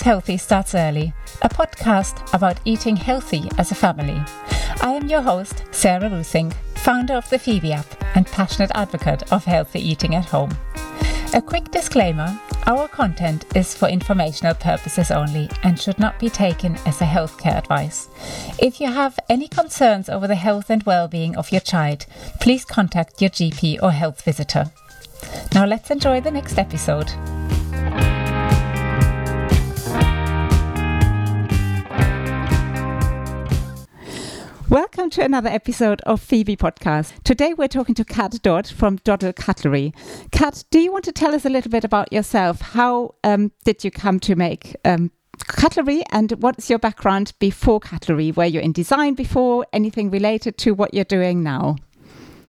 Healthy Starts Early, a podcast about eating healthy as a family. I am your host, Sarah Rusing, founder of the Phoebe app and passionate advocate of healthy eating at home. A quick disclaimer our content is for informational purposes only and should not be taken as a healthcare advice. If you have any concerns over the health and well being of your child, please contact your GP or health visitor. Now let's enjoy the next episode. Welcome to another episode of Phoebe Podcast. Today we're talking to Cat Dodd from doddl Cutlery. Cat, do you want to tell us a little bit about yourself? How um, did you come to make um, cutlery and what's your background before cutlery? Were you in design before? Anything related to what you're doing now?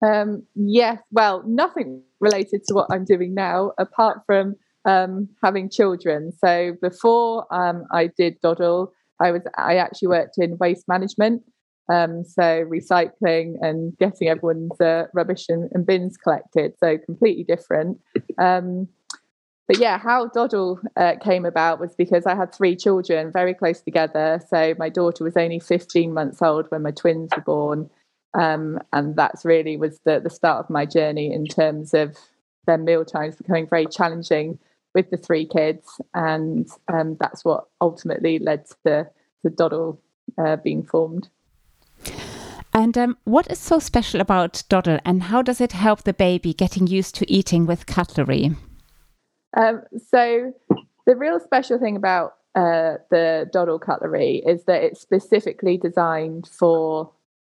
Um, yes, well, nothing related to what I'm doing now apart from um, having children. So before um, I did doddl, I was I actually worked in waste management. Um, so recycling and getting everyone's uh, rubbish and, and, bins collected. So completely different. Um, but yeah, how doddl uh, came about was because I had three children very close together. So my daughter was only 15 months old when my twins were born. Um, and that's really was the, the start of my journey in terms of their meal times becoming very challenging with the three kids. And um, that's what ultimately led to the doddl uh, being formed. And um, what is so special about doddl and how does it help the baby getting used to eating with cutlery? Um, so, the real special thing about uh, the doddl cutlery is that it's specifically designed for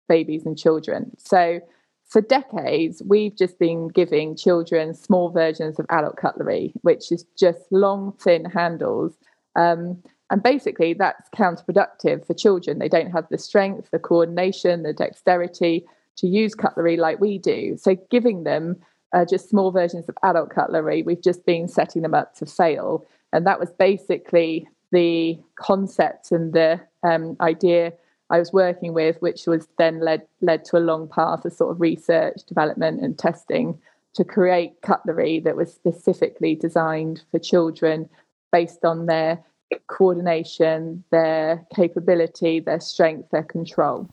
babies and children. So, for decades, we've just been giving children small versions of adult cutlery, which is just long, thin handles. Um, and basically, that's counterproductive for children. They don't have the strength, the coordination, the dexterity to use cutlery like we do. So, giving them uh, just small versions of adult cutlery, we've just been setting them up to fail. And that was basically the concept and the um, idea I was working with, which was then led led to a long path of sort of research, development, and testing to create cutlery that was specifically designed for children based on their coordination, their capability, their strength, their control.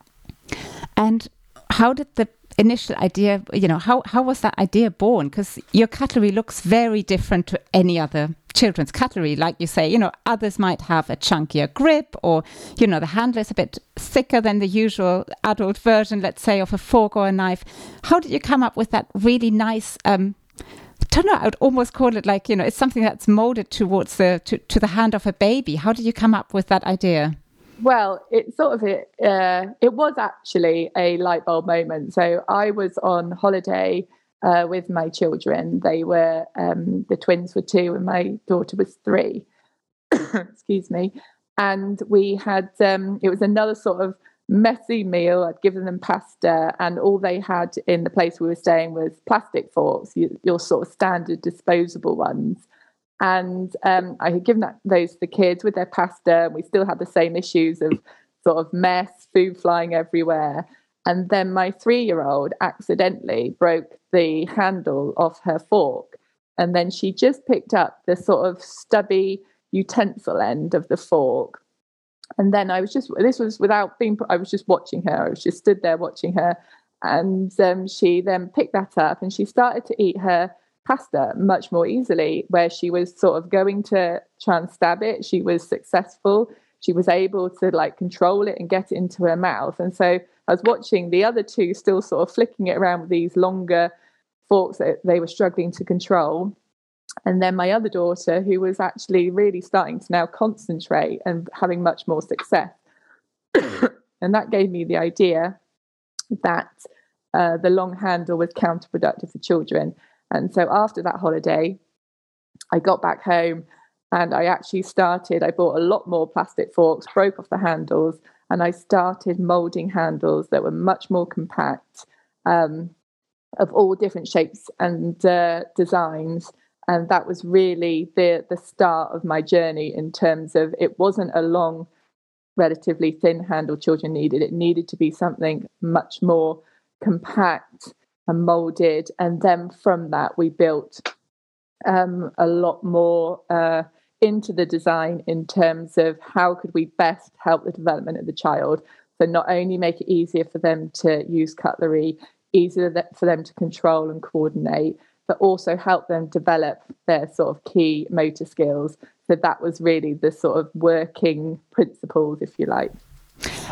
And how did the initial idea, you know, how, how was that idea born? Because your cutlery looks very different to any other children's cutlery. Like you say, you know, others might have a chunkier grip or, you know, the handle is a bit thicker than the usual adult version, let's say, of a fork or a knife. How did you come up with that really nice um, don't know. I would almost call it like you know, it's something that's molded towards the to, to the hand of a baby. How did you come up with that idea? Well, it sort of it uh, it was actually a light bulb moment. So I was on holiday uh, with my children. They were um, the twins were two, and my daughter was three. Excuse me. And we had um, it was another sort of messy meal. I'd given them pasta, and all they had in the place we were staying was plastic forks, your sort of standard disposable ones. And um, I had given that, those to the kids with their pasta, and we still had the same issues of sort of mess, food flying everywhere. And then my three year old accidentally broke the handle off her fork. And then she just picked up the sort of stubby utensil end of the fork and then I was just this was without being I was just watching her. I was just stood there watching her, and um, she then picked that up and she started to eat her pasta much more easily. Where she was sort of going to try and stab it, she was successful. She was able to like control it and get it into her mouth. And so I was watching the other two still sort of flicking it around with these longer forks that they were struggling to control and then my other daughter, who was actually really starting to now concentrate and having much more success. and that gave me the idea that uh, the long handle was counterproductive for children. And so after that holiday, I got back home and I actually started, I bought a lot more plastic forks, broke off the handles, and I started molding handles that were much more compact, um, of all different shapes and uh, designs and that was really the the start of my journey in terms of it wasn't a long relatively thin handle children needed it needed to be something much more compact and molded and then from that we built um, a lot more uh, into the design in terms of how could we best help the development of the child. So not only make it easier for them to use cutlery, easier for them to control and coordinate, but also help them develop their sort of key motor skills. So that was really the sort of working principles, if you like.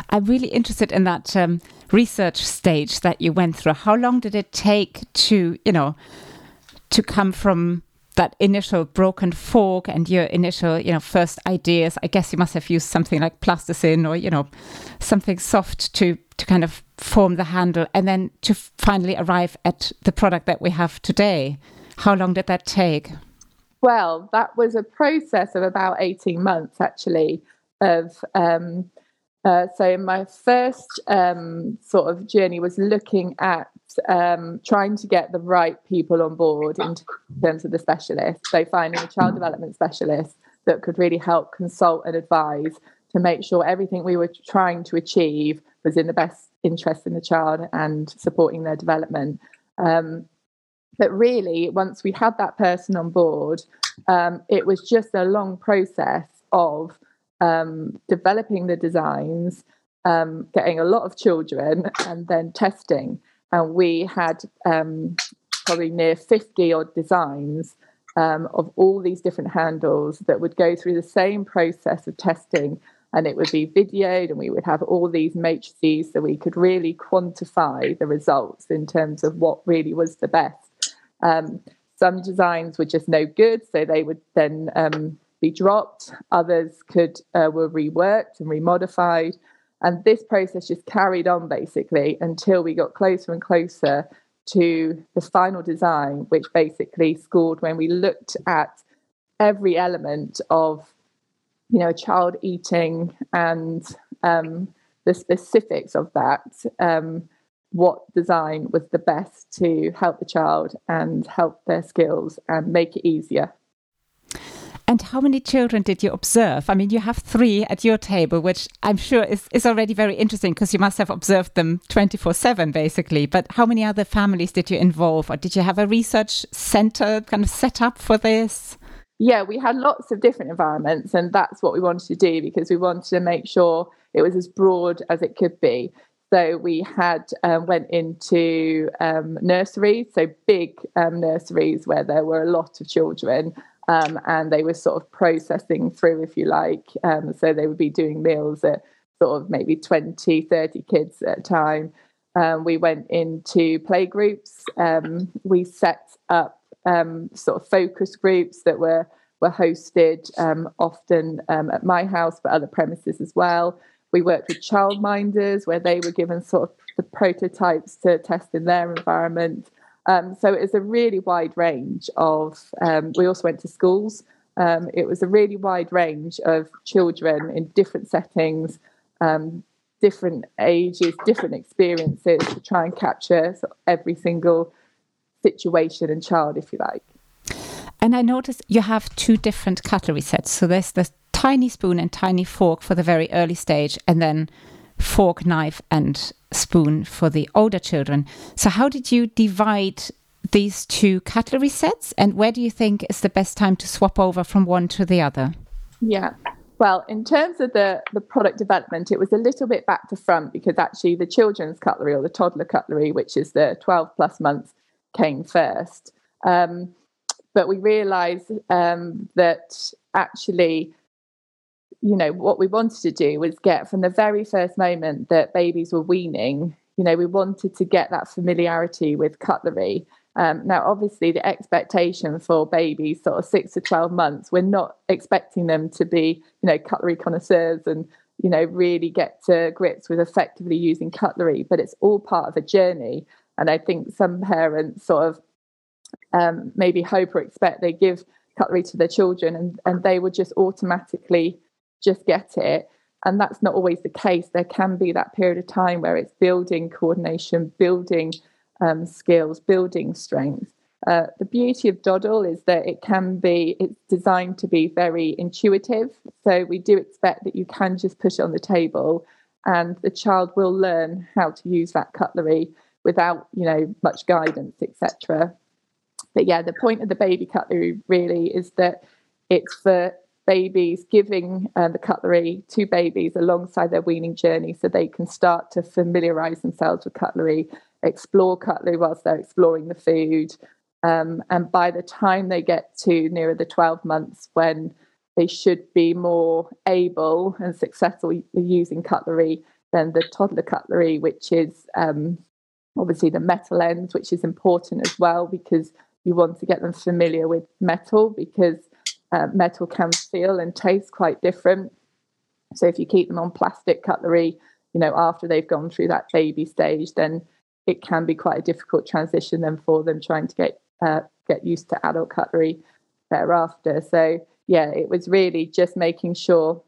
I'm really interested in that um, research stage that you went through. How long did it take to, you know, to come from that initial broken fork and your initial, you know, first ideas? I guess you must have used something like plasticine or, you know, something soft to to kind of form the handle, and then to finally arrive at the product that we have today. How long did that take? Well, that was a process of about eighteen months, actually, of um, uh, so my first um, sort of journey was looking at um, trying to get the right people on board in terms of the specialists. So finding a child development specialist that could really help consult and advise to make sure everything we were trying to achieve was in the best interest in the child and supporting their development. Um, but really, once we had that person on board, um, it was just a long process of um, developing the designs, um, getting a lot of children, and then testing. And we had um, probably near 50 odd designs um, of all these different handles that would go through the same process of testing. And it would be videoed, and we would have all these matrices so we could really quantify the results in terms of what really was the best. Um, some designs were just no good, so they would then um, be dropped, others could uh, were reworked and remodified. And this process just carried on basically until we got closer and closer to the final design, which basically scored when we looked at every element of, you know, a child eating and um, the specifics of that. Um, what design was the best to help the child and help their skills and make it easier and how many children did you observe? I mean, you have three at your table, which I'm sure is, is already very interesting because you must have observed them 24 7, basically. But how many other families did you involve? Or did you have a research center kind of set up for this? Yeah, we had lots of different environments, and that's what we wanted to do because we wanted to make sure it was as broad as it could be. So we had um, went into um, nurseries, so big um, nurseries where there were a lot of children, um, and they were sort of processing through, if you like. Um, so they would be doing meals at sort of maybe 20, 30 kids at a time. Um, we went into play groups. Um, we set up um, sort of focus groups that were were hosted um, often at my house, but other premises as well. We worked with childminders where they were given sort of the prototypes to test in their environment. Um, so it was a really wide range of. Um, we also went to schools. Um, it was a really wide range of children in different settings, um, different ages, different experiences to try and capture sort of every single situation and child, if you like. And I noticed you have two different cutlery sets. So there's the tiny spoon and tiny fork for the very early stage, and then fork, knife, and spoon for the older children. So, how did you divide these two cutlery sets, and where do you think is the best time to swap over from one to the other? Yeah. Well, in terms of the, the product development, it was a little bit back to front because actually the children's cutlery or the toddler cutlery, which is the 12 plus months, came first. Um, but we realized um, that actually you know, what we wanted to do was get from the very first moment that babies were weaning, you know, we wanted to get that familiarity with cutlery. Um, now, obviously, the expectation for babies, sort of six to 12 months, we're not expecting them to be, you know, cutlery connoisseurs and, you know, really get to grips with effectively using cutlery, but it's all part of a journey. And I think some parents sort of um, maybe hope or expect they give cutlery to their children and, and they would just automatically just get it. And that's not always the case. There can be that period of time where it's building coordination, building um, skills, building strength. Uh, the beauty of doddl is that it can be, it's designed to be very intuitive. So we do expect that you can just push it on the table and the child will learn how to use that cutlery without, you know, much guidance, etc. But yeah, the point of the baby cutlery really is that it's for babies, giving uh, the cutlery to babies alongside their weaning journey so they can start to familiarize themselves with cutlery, explore cutlery whilst they're exploring the food. Um, and by the time they get to nearer the 12 months, when they should be more able and successful using cutlery than the toddler cutlery, which is um, obviously the metal ends, which is important as well because you want to get them familiar with metal because uh, metal can feel and taste quite different. So if you keep them on plastic cutlery, you know, after they've gone through that baby stage, then it can be quite a difficult transition then for them trying to get uh, get used to adult cutlery thereafter. So yeah, it was really just making sure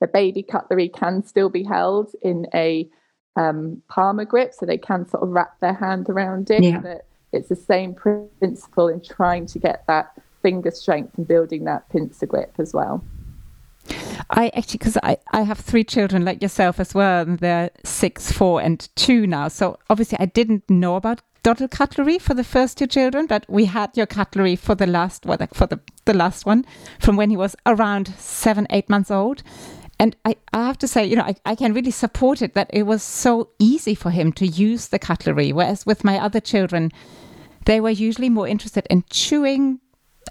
the baby cutlery can still be held in a um, palmar grip, so they can sort of wrap their hand around it. Yeah. But it's the same principle in trying to get that finger strength and building that pincer grip as well. I actually, because I, I have three children like yourself as well, and they're six, four, and two now. So obviously, I didn't know about doddl cutlery for the first two children, but we had your cutlery for the last, well, for the, the last one from when he was around seven, eight months old. And I, I have to say, you know, I, I can really support it that it was so easy for him to use the cutlery. Whereas with my other children, they were usually more interested in chewing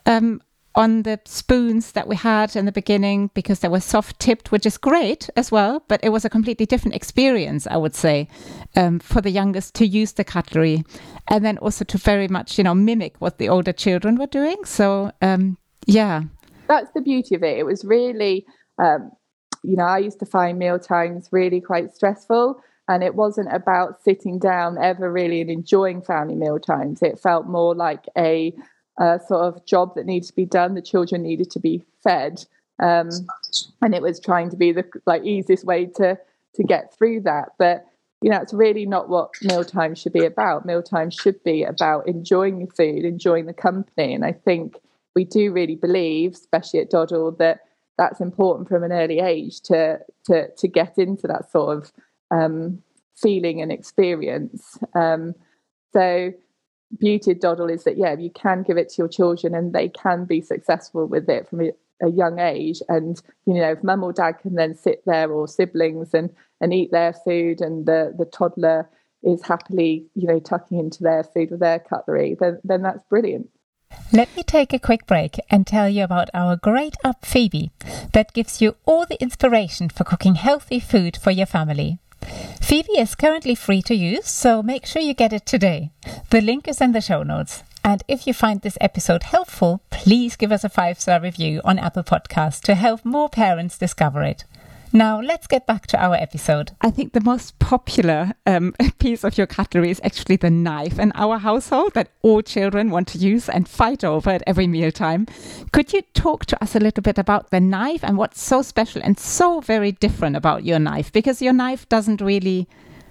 um, on the spoons that we had in the beginning because they were soft tipped, which is great as well. But it was a completely different experience, I would say, um, for the youngest to use the cutlery and then also to very much, you know, mimic what the older children were doing. So, um, yeah. That's the beauty of it. It was really um, you know, I used to find meal times really quite stressful. And it wasn't about sitting down ever really and enjoying family meal times. It felt more like a, a sort of job that needed to be done. The children needed to be fed. Um, and it was trying to be the like easiest way to to get through that. But you know, it's really not what mealtime should be about. Mealtime should be about enjoying the food, enjoying the company. And I think we do really believe, especially at doddl, that that's important from an early age to to to get into that sort of um, feeling and experience. Um, so beauty of doddl is that yeah, you can give it to your children and they can be successful with it from a, a young age. And you know, if mum or dad can then sit there or siblings and and eat their food, and the the toddler is happily you know tucking into their food with their cutlery, then then that's brilliant. Let me take a quick break and tell you about our great app Phoebe that gives you all the inspiration for cooking healthy food for your family. Phoebe is currently free to use, so make sure you get it today. The link is in the show notes. And if you find this episode helpful, please give us a five star review on Apple Podcasts to help more parents discover it. Now, let's get back to our episode. I think the most popular um, piece of your cutlery is actually the knife in our household that all children want to use and fight over at every mealtime. Could you talk to us a little bit about the knife and what's so special and so very different about your knife? Because your knife doesn't really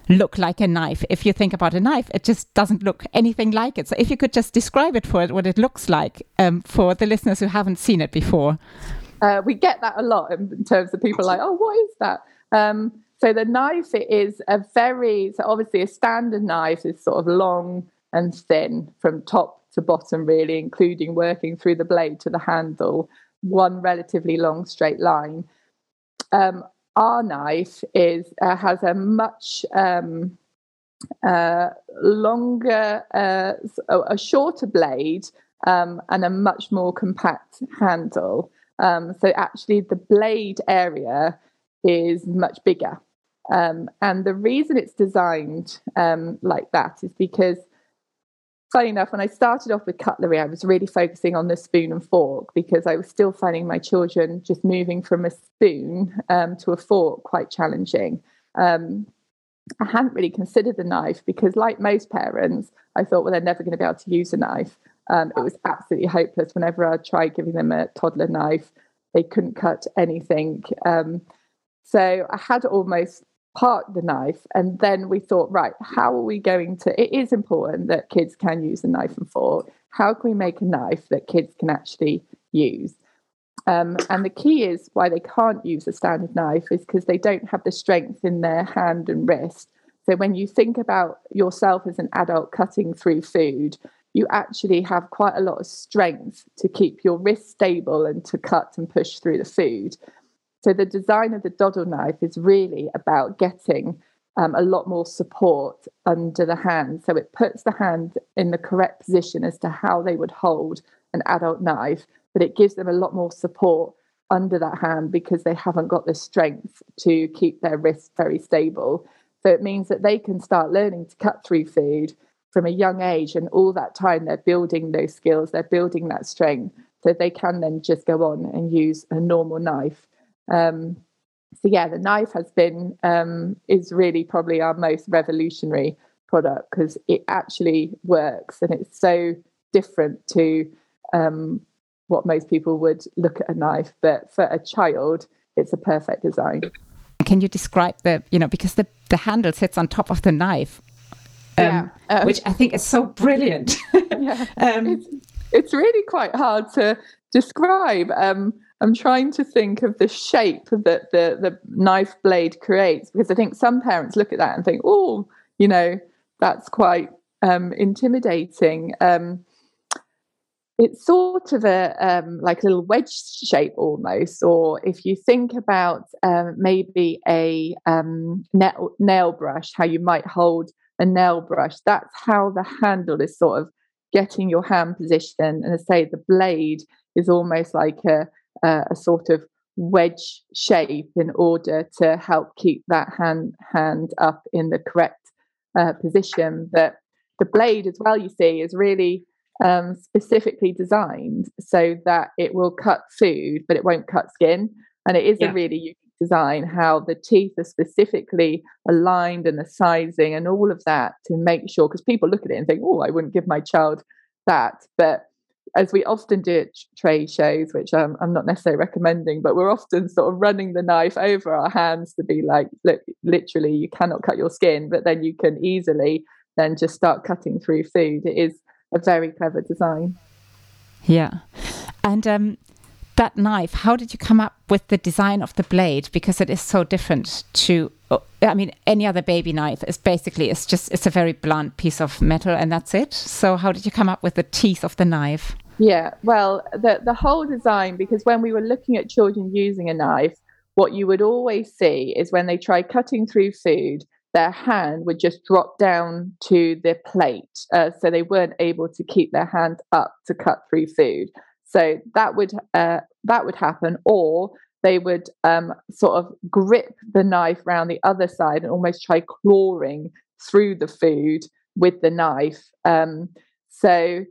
look like a knife. If you think about a knife, it just doesn't look anything like it. So if you could just describe it for it, what it looks like um, for the listeners who haven't seen it before. Uh, we get that a lot in terms of people like, oh, what is that? Um, so the knife it is a very so obviously a standard knife is sort of long and thin from top to bottom, really, including working through the blade to the handle, one relatively long straight line. Um, our knife is uh, has a much um, uh, longer, uh, a shorter blade, um, and a much more compact handle. Um, so actually, the blade area is much bigger. Um, and the reason it's designed um, like that is because, funny enough, when I started off with cutlery, I was really focusing on the spoon and fork because I was still finding my children just moving from a spoon um, to a fork quite challenging. Um, I hadn't really considered the knife because, like most parents, I thought, well, they're never going to be able to use a knife. Um, it was absolutely hopeless. Whenever I tried giving them a toddler knife, they couldn't cut anything. Um, so I had almost parked the knife, and then we thought, right, how are we going to? It is important that kids can use a knife and fork. How can we make a knife that kids can actually use? Um, and the key is why they can't use a standard knife is because they don't have the strength in their hand and wrist. So when you think about yourself as an adult cutting through food, you actually have quite a lot of strength to keep your wrist stable and to cut and push through the food. So the design of the doddl knife is really about getting um, a lot more support under the hand. So it puts the hand in the correct position as to how they would hold an adult knife, but it gives them a lot more support under that hand because they haven't got the strength to keep their wrist very stable. So it means that they can start learning to cut through food from a young age, and all that time they're building those skills, they're building that strength, so they can then just go on and use a normal knife. Um, so yeah, the knife has been um, is really probably our most revolutionary product because it actually works and it's so different to um, what most people would look at a knife. But for a child, it's a perfect design. Can you describe the you know because the the handle sits on top of the knife, um, yeah. um, which I think is so brilliant. yeah, um, it's, it's really quite hard to describe. Um, I'm trying to think of the shape that the, the knife blade creates because I think some parents look at that and think, oh, you know, that's quite um, intimidating. Um, it's sort of a um, like a little wedge shape almost, or if you think about um, maybe a um, nail, nail brush, how you might hold a nail brush, that's how the handle is sort of getting your hand position. And I say the blade is almost like a uh, a sort of wedge shape in order to help keep that hand hand up in the correct uh, position. But the blade, as well, you see, is really um, specifically designed so that it will cut food, but it won't cut skin. And it is yeah. a really unique design how the teeth are specifically aligned and the sizing and all of that to make sure because people look at it and think, oh, I wouldn't give my child that. But as we often do at trade shows, which I'm, I'm not necessarily recommending, but we're often sort of running the knife over our hands to be like, look, literally, you cannot cut your skin, but then you can easily then just start cutting through food. It is a very clever design. Yeah. And um, that knife, how did you come up with the design of the blade? Because it is so different to, I mean, any other baby knife is basically, it's just, it's a very blunt piece of metal and that's it. So how did you come up with the teeth of the knife? Yeah, well, the, the whole design, because when we were looking at children using a knife, what you would always see is when they try cutting through food, their hand would just drop down to the plate. Uh, so they weren't able to keep their hand up to cut through food. So that would uh, that would happen, or they would um, sort of grip the knife around the other side and almost try clawing through the food with the knife. Um, so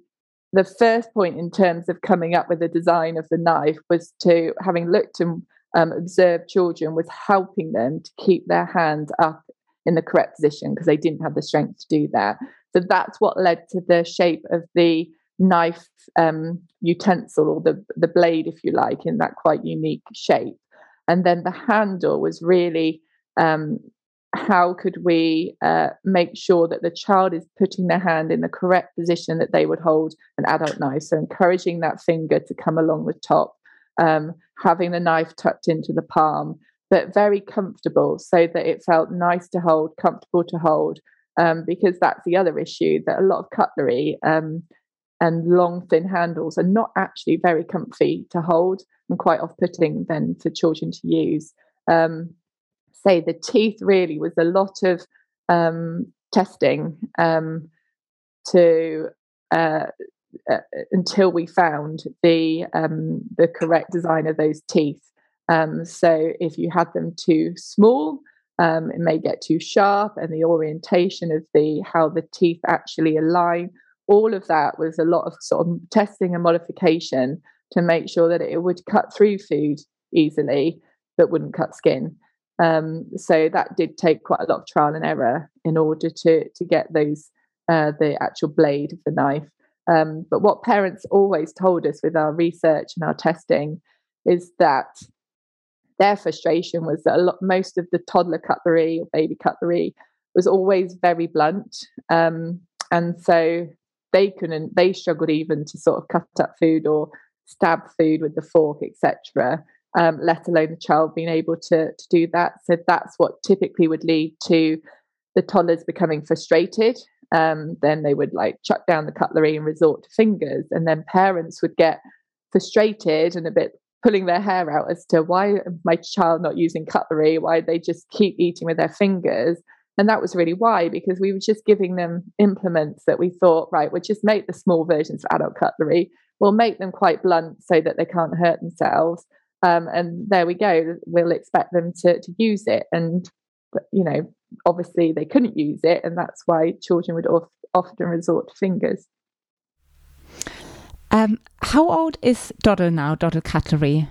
the first point in terms of coming up with the design of the knife was to having looked and um, observed children was helping them to keep their hand up in the correct position because they didn't have the strength to do that. So that's what led to the shape of the knife um, utensil or the the blade, if you like, in that quite unique shape. And then the handle was really um, how could we uh, make sure that the child is putting their hand in the correct position that they would hold an adult knife? So encouraging that finger to come along the top, um, having the knife tucked into the palm, but very comfortable so that it felt nice to hold, comfortable to hold. Um, because that's the other issue that a lot of cutlery um, and long thin handles are not actually very comfy to hold and quite off-putting then for children to use. Um, say the teeth really was a lot of um, testing um, to uh, uh, until we found the um, the correct design of those teeth. Um, so if you had them too small um, it may get too sharp and the orientation of the how the teeth actually align all of that was a lot of sort of testing and modification to make sure that it would cut through food easily but wouldn't cut skin. Um, so that did take quite a lot of trial and error in order to to get those uh, the actual blade of the knife. Um, but what parents always told us with our research and our testing is that their frustration was that a lot most of the toddler cutlery or baby cutlery was always very blunt, um, and so they couldn't they struggled even to sort of cut up food or stab food with the fork etc um, let alone the child being able to, to do that so that's what typically would lead to the toddlers becoming frustrated um, then they would like chuck down the cutlery and resort to fingers. And then parents would get frustrated and a bit pulling their hair out as to why my child not using cutlery, why they just keep eating with their fingers. And that was really why, because we were just giving them implements that we thought, right, we'll just make the small versions of adult cutlery. We'll make them quite blunt so that they can't hurt themselves. Um, and there we go. We'll expect them to, to use it. And, you know, obviously they couldn't use it. And that's why children would often resort to fingers. Um, how old is doddl now, doddl Cutlery?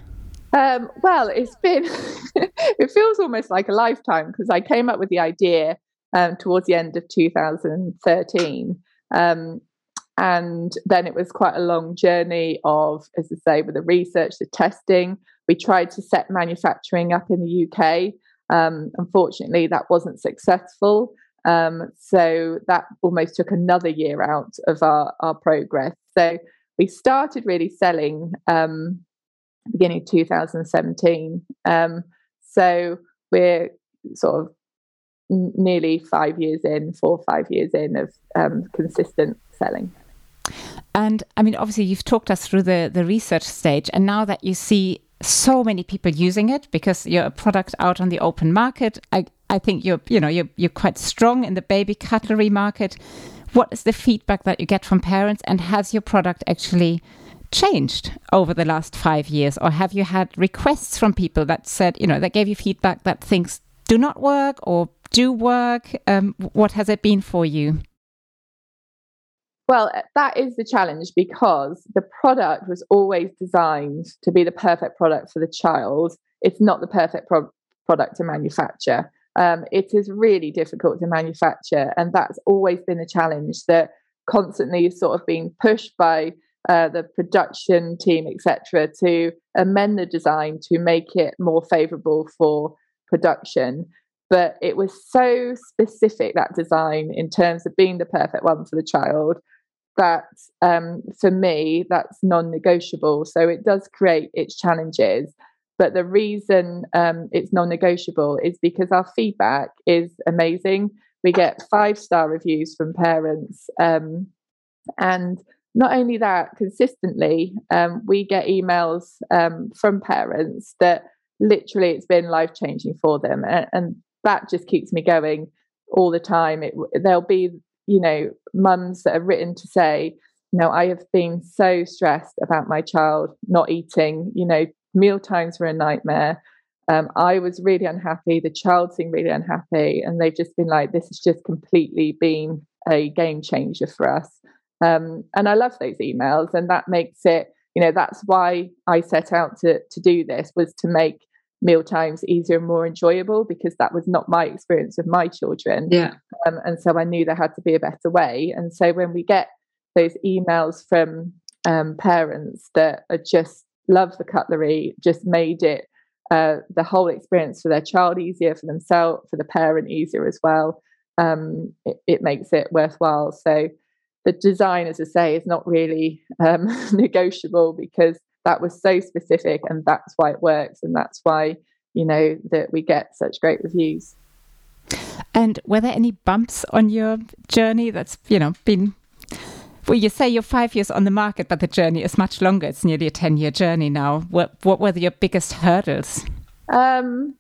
Um, well, it's been, it feels almost like a lifetime because I came up with the idea um, towards the end of 2013. Um, and then it was quite a long journey of, as I say, with the research, the testing. We tried to set manufacturing up in the UK. Um, unfortunately, that wasn't successful. Um, so that almost took another year out of our, our progress. So we started really selling um, beginning of 2017. Um, so we're sort of nearly five years in, four or five years in of um, consistent selling. And I mean, obviously, you've talked us through the, the research stage, and now that you see so many people using it because you're a product out on the open market, I, I think you're you know you're you're quite strong in the baby cutlery market. What is the feedback that you get from parents, and has your product actually changed over the last five years? Or have you had requests from people that said, you know, that gave you feedback that things do not work or do work? Um, what has it been for you? Well, uh, that is the challenge because the product was always designed to be the perfect product for the child. It's not the perfect pro- product to manufacture. Um, it is really difficult to manufacture, and that's always been a challenge that constantly sort of being pushed by uh, the production team, etc., to amend the design to make it more favourable for production. But it was so specific that design in terms of being the perfect one for the child that um, for me that's non-negotiable. So it does create its challenges. But the reason um, it's non-negotiable is because our feedback is amazing. We get five-star reviews from parents, um, and not only that, consistently, um, we get emails um, from parents that literally it's been life changing for them, and, and, that just keeps me going all the time. It, there'll be, you know, mums that have written to say, you know, I have been so stressed about my child not eating. You know, meal times were a nightmare. Um, I was really unhappy. The child seemed really unhappy, and they've just been like, "This has just completely been a game changer for us." Um, and I love those emails, and that makes it, you know, that's why I set out to to do this was to make meal times easier and more enjoyable because that was not my experience with my children. Yeah. Um, and so I knew there had to be a better way. And so when we get those emails from um, parents that are just love the cutlery, just made it uh, the whole experience for their child easier, for themselves, for the parent easier as well. Um, it, it, makes it worthwhile. So the design, as I say, is not really um, negotiable because that was so specific, and that's why it works, and that's why you know that we get such great reviews. And were there any bumps on your journey that's you know been? Well, you say you're five years on the market, but the journey is much longer. It's nearly a ten-year journey now. What what were your biggest hurdles? Um,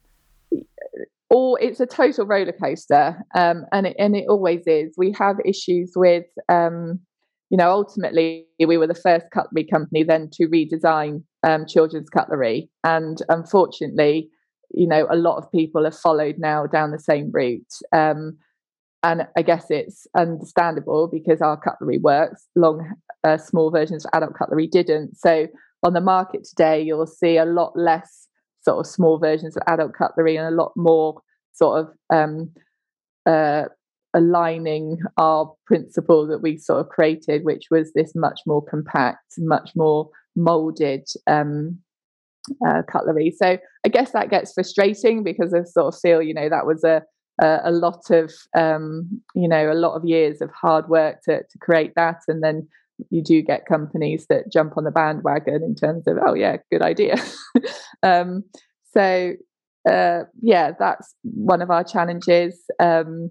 or it's a total roller coaster, um, and it, and it always is. We have issues with, um, you know, ultimately we were the first cutlery company then to redesign um, children's cutlery, and unfortunately, you know, a lot of people have followed now down the same route. Um, and I guess it's understandable because our cutlery works. Long, uh, small versions of adult cutlery didn't. So on the market today, you'll see a lot less sort of small versions of adult cutlery and a lot more sort of um, uh, aligning our principle that we sort of created, which was this much more compact, much more molded um, uh, cutlery. So I guess that gets frustrating because I sort of feel, you know, that was a a, a lot of um, you know a lot of years of hard work to to create that, and then you do get companies that jump on the bandwagon in terms of oh yeah good idea um, so uh, yeah that's one of our challenges um,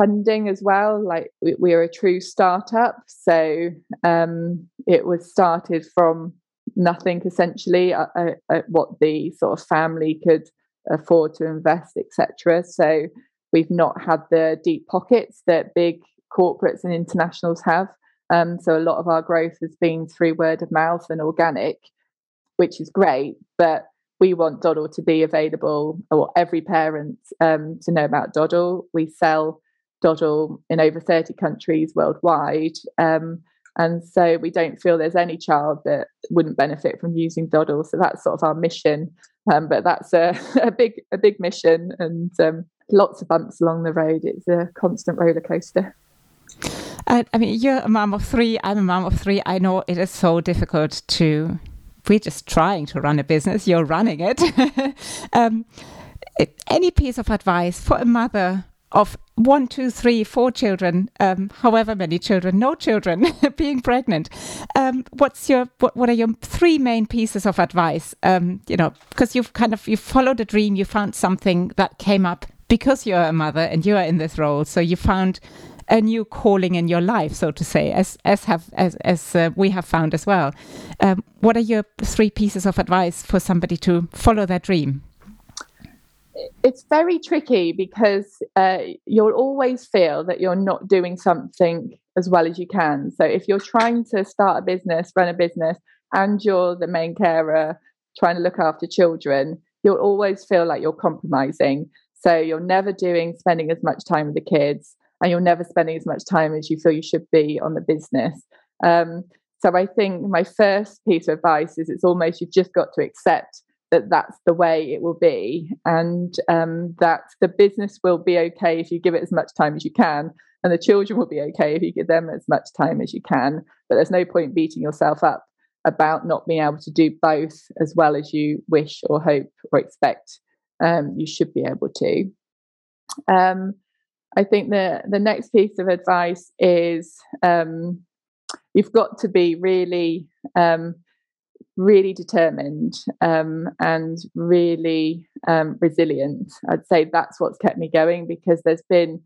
funding as well. Like we, are a true startup, so um, it was started from nothing essentially uh, uh, what the sort of family could afford to invest, etc. So we've not had the deep pockets that big corporates and internationals have. Um, so a lot of our growth has been through word of mouth and organic, which is great. But we want doddl to be available, or every parent um, to know about doddl. We sell doddl in over 30 countries worldwide. Um, and so we don't feel there's any child that wouldn't benefit from using doddl. So that's sort of our mission. Um, but that's a, a big a big mission and um, lots of bumps along the road. It's a constant roller coaster. I, I mean, you're a mom of three. I'm a mom of three. I know it is so difficult to. We're just trying to run a business. You're running it. um, any piece of advice for a mother of one, two, three, four children, um, however many children, no children, being pregnant. Um, what's your what, what are your three main pieces of advice? Um, you know, because you've kind of you followed a dream, you found something that came up because you're a mother and you are in this role, so you found a new calling in your life, so to say, as as have as as uh, we have found as well. Um, what are your three pieces of advice for somebody to follow their dream? it's very tricky because uh, you'll always feel that you're not doing something as well as you can. So if you're trying to start a business, run a business, and you're the main carer trying to look after children, you'll always feel like you're compromising. So you're never doing spending as much time with the kids, and you're never spending as much time as you feel you should be on the business. Um, so I think my first piece of advice is it's almost you've just got to accept that that's the way it will be and um, that the business will be okay if you give it as much time as you can and the children will be okay if you give them as much time as you can but there's no point beating yourself up about not being able to do both as well as you wish or hope or expect um, you should be able to um, i think the the next piece of advice is um, you've got to be really um, really determined um, and really um, resilient. I'd say that's what's kept me going because there's been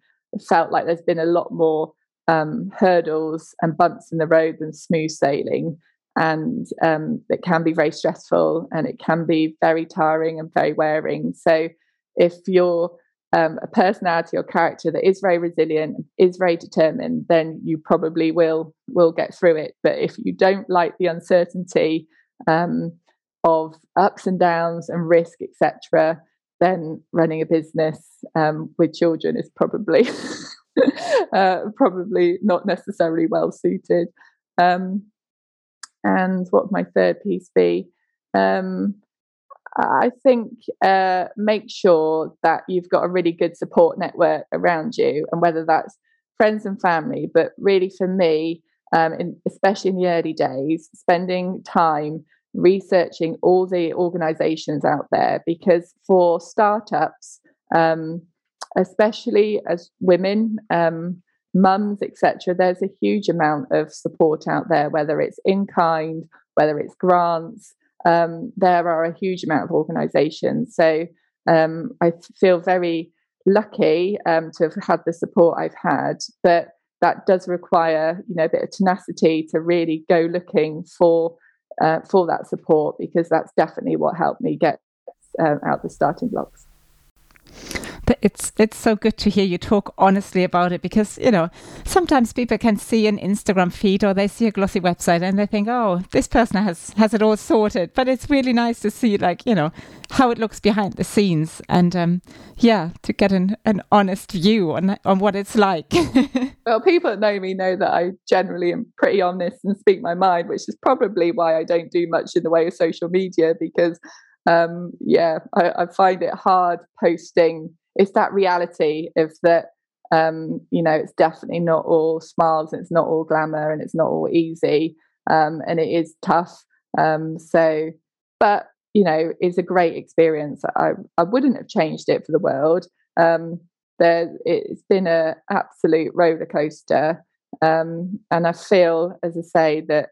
felt like there's been a lot more um, hurdles and bumps in the road than smooth sailing, and um, it can be very stressful and it can be very tiring and very wearing. So if you're um, a personality or character that is very resilient, is very determined, then you probably will will get through it. But if you don't like the uncertainty um, of ups and downs and risk, etc., then running a business um, with children is probably uh, probably not necessarily well suited. Um, and what my third piece be? Um, I think uh, make sure that you've got a really good support network around you, and whether that's friends and family, but really for me, um, in, especially in the early days, spending time researching all the organizations out there because for startups, um, especially as women, um, mums, etc., there's a huge amount of support out there, whether it's in kind, whether it's grants. Um, there are a huge amount of organizations. So um, I feel very lucky um, to have had the support I've had, but that does require you know a bit of tenacity to really go looking for uh, for that support because that's definitely what helped me get uh, out the starting blocks but it's it's so good to hear you talk honestly about it because you know sometimes people can see an Instagram feed or they see a glossy website and they think oh this person has has it all sorted. But it's really nice to see like you know how it looks behind the scenes and um, yeah to get an, an honest view on on what it's like. Well people that know me know that I generally am pretty honest and speak my mind which is probably why I don't do much in the way of social media because um, yeah I, I find it hard posting it's that reality of that um, you know it's definitely not all smiles and it's not all glamour and it's not all easy um, and it is tough um, so but you know it's a great experience. I i wouldn't have changed it for the world um, there it's been a absolute roller coaster um, and i feel as i say that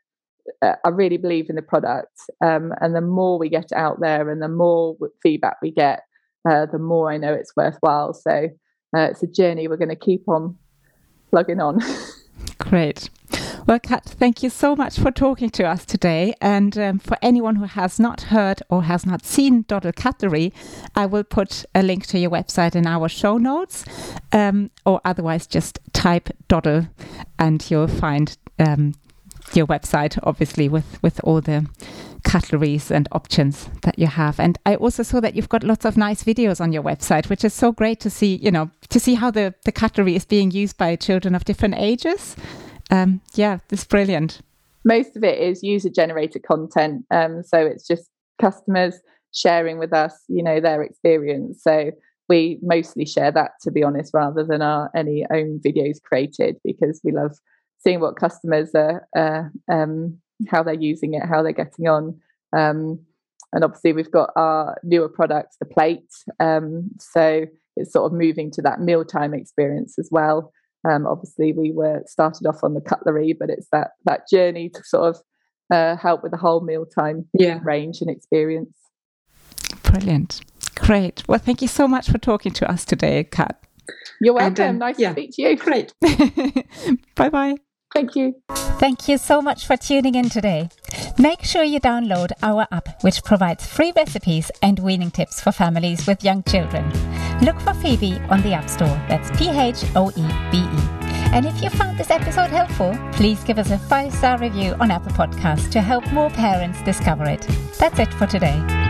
uh, I really believe in the product, um, and the more we get out there, and the more feedback we get, uh, the more I know it's worthwhile. So uh, it's a journey we're going to keep on plugging on. Great. Well, Cat, thank you so much for talking to us today. And um, for anyone who has not heard or has not seen doddl Cutlery, I will put a link to your website in our show notes, um, or otherwise just type doddl and you'll find um, your website, obviously, with, with all the cutleries and options that you have. And I also saw that you've got lots of nice videos on your website, which is so great to see, you know, to see how the, the cutlery is being used by children of different ages um, yeah, it's brilliant. Most of it is user generated content. Um, so it's just customers sharing with us, you know, their experience. So we mostly share that, to be honest, rather than our any own videos created because we love seeing what customers are, uh, um, how they're using it, how they're getting on. Um, and obviously, we've got our newer products, the plate. Um, so it's sort of moving to that mealtime experience as well. Um, obviously, we were started off on the cutlery, but it's that that journey to sort of uh, help with the whole mealtime yeah. range and experience. Brilliant, great. Well, thank you so much for talking to us today, Cat. You're welcome. And, um, nice yeah. to speak to you. Great. bye bye. Thank you. Thank you so much for tuning in today. Make sure you download our app, which provides free recipes and weaning tips for families with young children. Look for Phoebe on the App Store. That's P H O E B E. And if you found this episode helpful, please give us a five star review on Apple Podcasts to help more parents discover it. That's it for today.